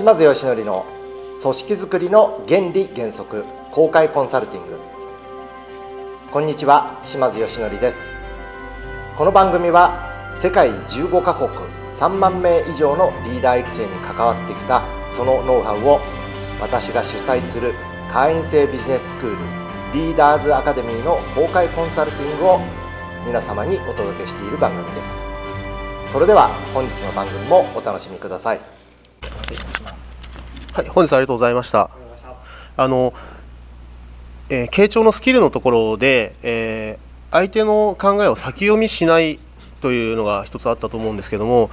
島津義則の組織づくりの原理原則公開コンサルティング。こんにちは島津義則です。この番組は世界15カ国3万名以上のリーダー育成に関わってきたそのノウハウを私が主催する会員制ビジネススクールリーダーズアカデミーの公開コンサルティングを皆様にお届けしている番組です。それでは本日の番組もお楽しみください。はい、本日ありがとうございました。あの、えー傾聴のスキルのところで、えー相手の考えを先読みしないというのが一つあったと思うんですけども、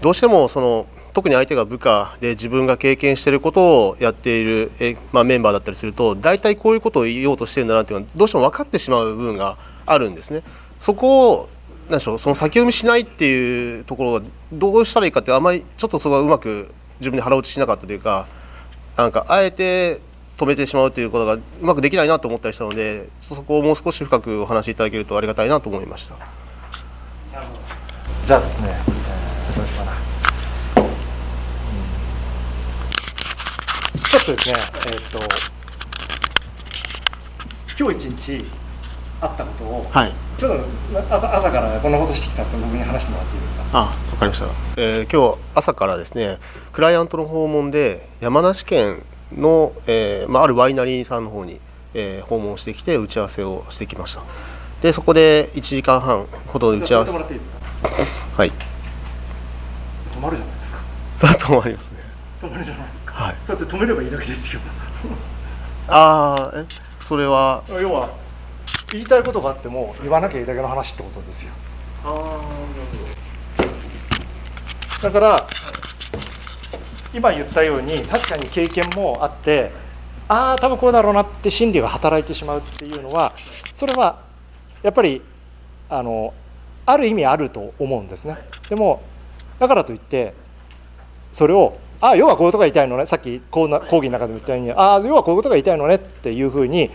どうしてもその特に相手が部下で自分が経験していることをやっている、えーまあ、メンバーだったりすると大体こういうことを言おうとしてるんだなっていうのはどうしても分かってしまう部分があるんですね。そこをなんでしょうその先読みしないっていうところがどうしたらいいかってあまりちょっとそこがうまく自分で腹落ちしなかったというかなんかあえて止めてしまうということがうまくできないなと思ったりしたのでそこをもう少し深くお話しいただけるとありがたいなと思いました。じゃあですね、えーどうしようかな、うん。ちょっとですね、えーっと今日一日あったことを、はいちょっと朝朝からこんなことしてきたって僕に話してもらっていいですか？あ、わかりました。えー今日朝からですね、クライアントの訪問で山梨県の、えーまああるワイナリーさんの方に、えー訪問してきて打ち合わせをしてきました。でそこで1時間半ほど打ち合わせじゃあ止めてもらっていいですか？はい、止まるじゃないですか。それともありますね。止まるじゃないですか。はい。そうやって止めればいいだけですよ。ああ、え？それは？要は言いたいことがあっても言わなきゃいいだけの話ってことですよ。だから今言ったように確かに経験もあってああ多分こうだろうなって心理が働いてしまうっていうのはそれはやっぱりあのある意味あると思うんですね。でもだからといってそれをああ要はこういうことが言いたいのねさっき講義の中でも言ったようにああ要はこういうことが言いたいのねっていうふうに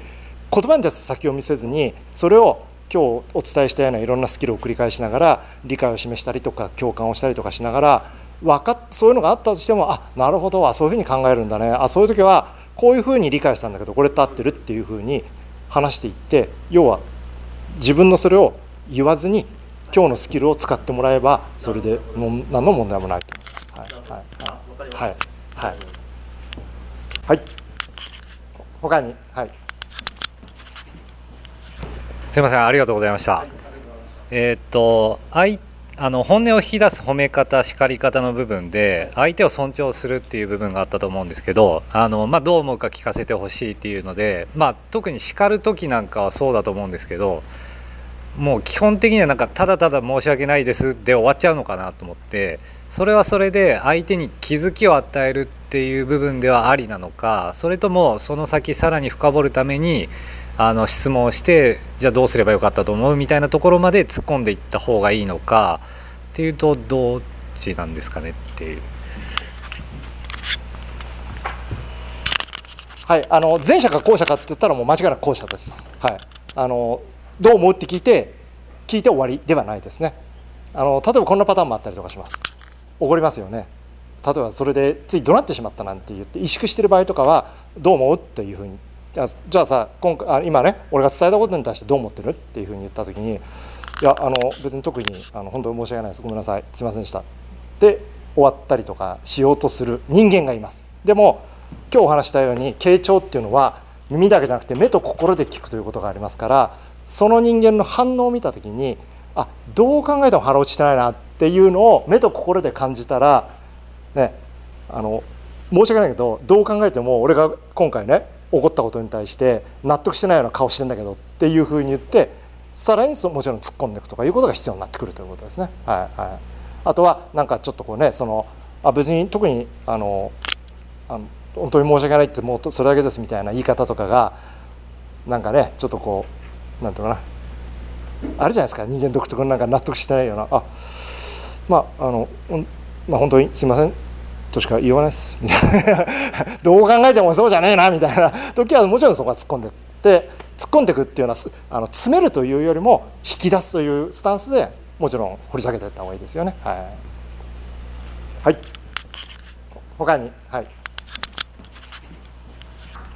言葉に出す先を見せずにそれを今日お伝えしたようないろんなスキルを繰り返しながら理解を示したりとか共感をしたりとかしながら分かそういうのがあったとしてもあなるほどあそういうふうに考えるんだねあそういう時はこういうふうに理解したんだけどこれって合ってるっていうふうに話していって要は自分のそれを言わずに今日のスキルを使ってもらえばそれでも何の問題もないと。思います。はいはい。はい。はい。はい。他に？はい。すみません、ありがとうございました。えーっと、相あの本音を引き出す褒め方、叱り方の部分で、相手を尊重するっていう部分があったと思うんですけど、あのまあ、どう思うか聞かせてほしいっていうので、まあ、特に叱る時なんかはそうだと思うんですけど、もう基本的にはなんかただただ申し訳ないですで終わっちゃうのかなと思ってそれはそれで相手に気づきを与えるっていう部分ではありなのかそれともその先さらに深掘るためにあの質問をしてじゃあどうすればよかったと思うみたいなところまで突っ込んでいった方がいいのかっていうとどっちなんですかねっていう。はい、あの前者か後者かって言ったらもう間違いなく後者です。はい、あのどう思うって聞いて聞いて終わりではないですね。あの例えばこんなパターンもあったりとかします。怒りますよね。例えばそれでつい怒鳴ってしまったなんて言って萎縮してる場合とかはどう思うっていうふうにじゃあさ今回あ今ね俺が伝えたことに対してどう思ってる？っていうふうに言った時にいやあの別に特にあの本当に申し訳ないです。ごめんなさい。すいませんでした。で終わったりとかしようとする人間がいます。でも今日お話したように傾聴っていうのは耳だけじゃなくて目と心で聞くということがありますからその人間の反応を見た時にあどう考えても腹落ちしてないなっていうのを目と心で感じたらねあの申し訳ないけどどう考えても俺が今回ね怒ったことに対して納得してないような顔してんだけどっていうふうに言ってさらにそもちろん突っ込んでいくとかいうことが必要になってくるということですね。はいはい、あとはなんかちょっとこうねそのあ別に特にあのあの本当に申し訳ないってもうそれだけですみたいな言い方とかがなんかねちょっとこうなんていうのかな。あるじゃないですか。人間独特のなんか納得してないような。あまああの、うんまあ本当にすいません。としか言いようがないです。どう考えてもそうじゃねえなみたいな。時はもちろんそこは突っ込んでって突っ込んでいくっていうのはあの詰めるというよりも引き出すというスタンスでもちろん掘り下げていった方がいいですよね。はい、はい。他にはい。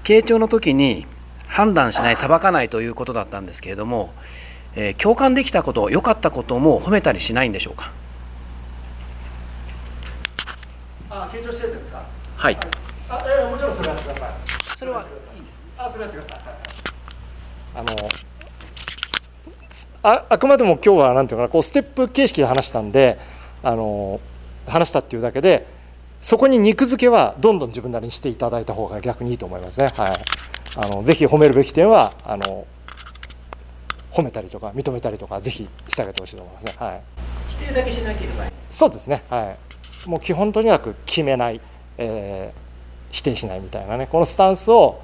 傾聴の時に判断しない裁かないということだったんですけれども、えー共感できたこと良かったことも褒めたりしないんでしょうか？あ傾聴してるんですか？はい。あええもちろんそれはしてください。それは。あそれやってください。あのああくまでも今日はなんていうかなこうステップ形式で話したんであの話したっていうだけでそこに肉付けはどんどん自分なりにしていただいた方が逆にいいと思いますね。はい、あのぜひ褒めるべき点はあの褒めたりとか認めたりとかぜひしてあげてほしいと思いますね。はい、否定だけしなければいいそうですね。はい、もう基本とにかく決めない、えー否定しないみたいなね。このスタンスを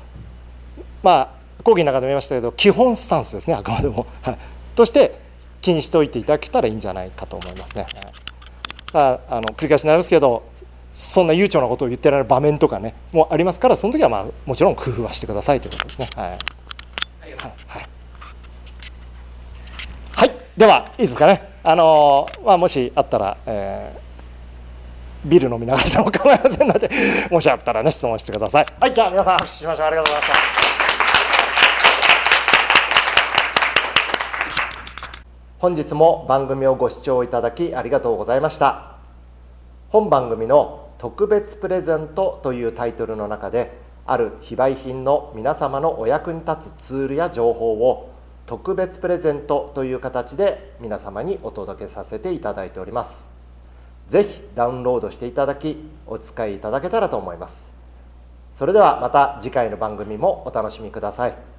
まあ講義の中でも言いましたけど基本スタンスですね。あくまでも、はい、として気にしておいていただけたらいいんじゃないかと思いますね。はい、あの繰り返しになりますけどそんな悠長なことを言ってられる場面とかねもありますからその時はまあもちろん工夫はしてくださいということですね。はい。はい。はい。はい、ではいいですかね。あのまあもしあったら、えービル飲みながらでも構いませんので、もしあったらね質問してください。はい、じゃあ皆さん拍手しましょう。ありがとうございました。本日も番組をご視聴いただきありがとうございました本番組の特別プレゼントというタイトルの中である非売品の皆様のお役に立つツールや情報を特別プレゼントという形で皆様にお届けさせていただいております。ぜひダウンロードしていただきお使いいただけたらと思います。それではまた次回の番組もお楽しみください。